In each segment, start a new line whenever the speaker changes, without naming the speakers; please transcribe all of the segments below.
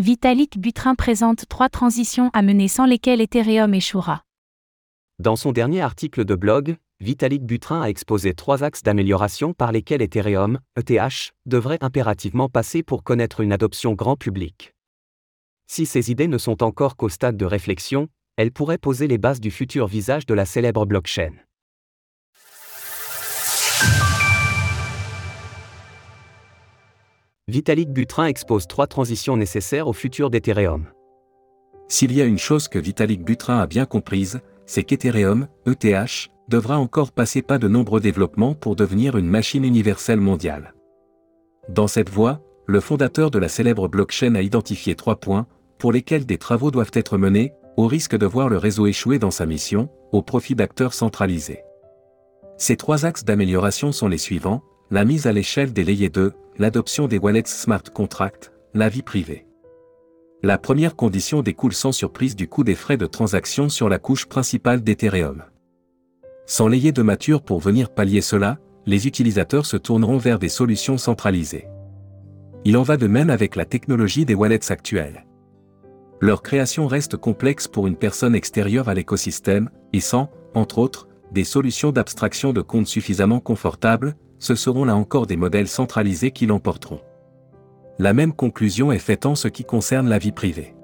Vitalik Buterin présente trois transitions à mener sans lesquelles Ethereum échouera.
Dans son dernier article de blog, Vitalik Buterin a exposé trois axes d'amélioration par lesquels Ethereum, ETH, devrait impérativement passer pour connaître une adoption grand public. Si ces idées ne sont encore qu'au stade de réflexion, elles pourraient poser les bases du futur visage de la célèbre blockchain. Vitalik Buterin expose trois transitions nécessaires au futur d'Ethereum.
S'il y a une chose que Vitalik Buterin a bien comprise, c'est qu'Ethereum, ETH, devra encore passer pas de nombreux développements pour devenir une machine universelle mondiale. Dans cette voie, le fondateur de la célèbre blockchain a identifié trois points, pour lesquels des travaux doivent être menés, au risque de voir le réseau échouer dans sa mission, au profit d'acteurs centralisés. Ces trois axes d'amélioration sont les suivants, la mise à l'échelle des layers 2, l'adoption des wallets smart contracts, la vie privée. La première condition découle sans surprise du coût des frais de transaction sur la couche principale d'Ethereum. Sans layer de mature pour venir pallier cela, les utilisateurs se tourneront vers des solutions centralisées. Il en va de même avec la technologie des wallets actuels. Leur création reste complexe pour une personne extérieure à l'écosystème, et sans, entre autres, des solutions d'abstraction de compte suffisamment confortables, ce seront là encore des modèles centralisés qui l'emporteront. La même conclusion est faite en ce qui concerne la vie privée.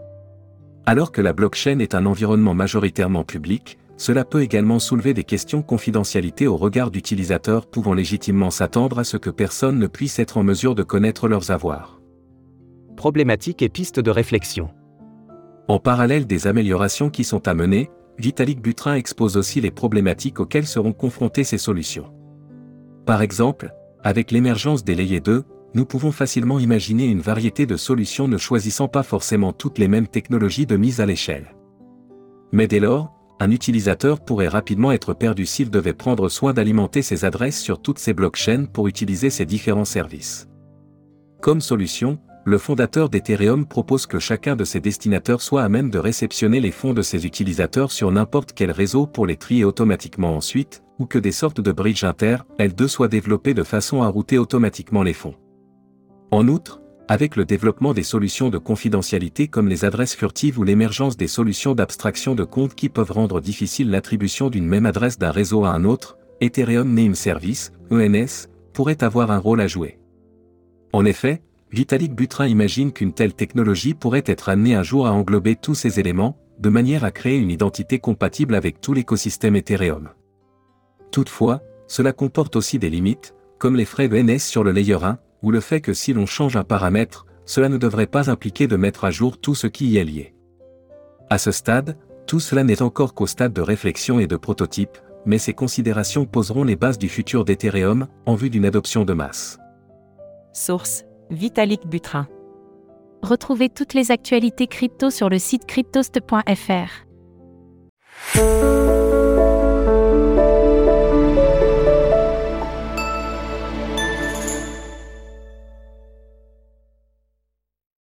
Alors que la blockchain est un environnement majoritairement public, cela peut également soulever des questions confidentialité au regard d'utilisateurs pouvant légitimement s'attendre à ce que personne ne puisse être en mesure de connaître leurs avoirs.
Problématiques et pistes de réflexion.
En parallèle des améliorations qui sont à mener, Vitalik Buterin expose aussi les problématiques auxquelles seront confrontées ces solutions. Par exemple, avec l'émergence des layers 2, nous pouvons facilement imaginer une variété de solutions ne choisissant pas forcément toutes les mêmes technologies de mise à l'échelle. Mais dès lors, un utilisateur pourrait rapidement être perdu s'il devait prendre soin d'alimenter ses adresses sur toutes ces blockchains pour utiliser ces différents services. Comme solution, le fondateur d'Ethereum propose que chacun de ses destinataires soit à même de réceptionner les fonds de ses utilisateurs sur n'importe quel réseau pour les trier automatiquement ensuite, ou que des sortes de bridges inter, L2 soient développées de façon à router automatiquement les fonds. En outre, avec le développement des solutions de confidentialité comme les adresses furtives ou l'émergence des solutions d'abstraction de comptes qui peuvent rendre difficile l'attribution d'une même adresse d'un réseau à un autre, Ethereum Name Service, ENS, pourrait avoir un rôle à jouer. En effet, Vitalik Buterin imagine qu'une telle technologie pourrait être amenée un jour à englober tous ces éléments, de manière à créer une identité compatible avec tout l'écosystème Ethereum. Toutefois, cela comporte aussi des limites, comme les frais de NS sur le layer 1, ou le fait que si l'on change un paramètre, cela ne devrait pas impliquer de mettre à jour tout ce qui y est lié. À ce stade, tout cela n'est encore qu'au stade de réflexion et de prototype, mais ces considérations poseront les bases du futur d'Ethereum en vue d'une adoption de masse.
Source Vitalik Buterin. Retrouvez toutes les actualités crypto sur le site cryptost.fr.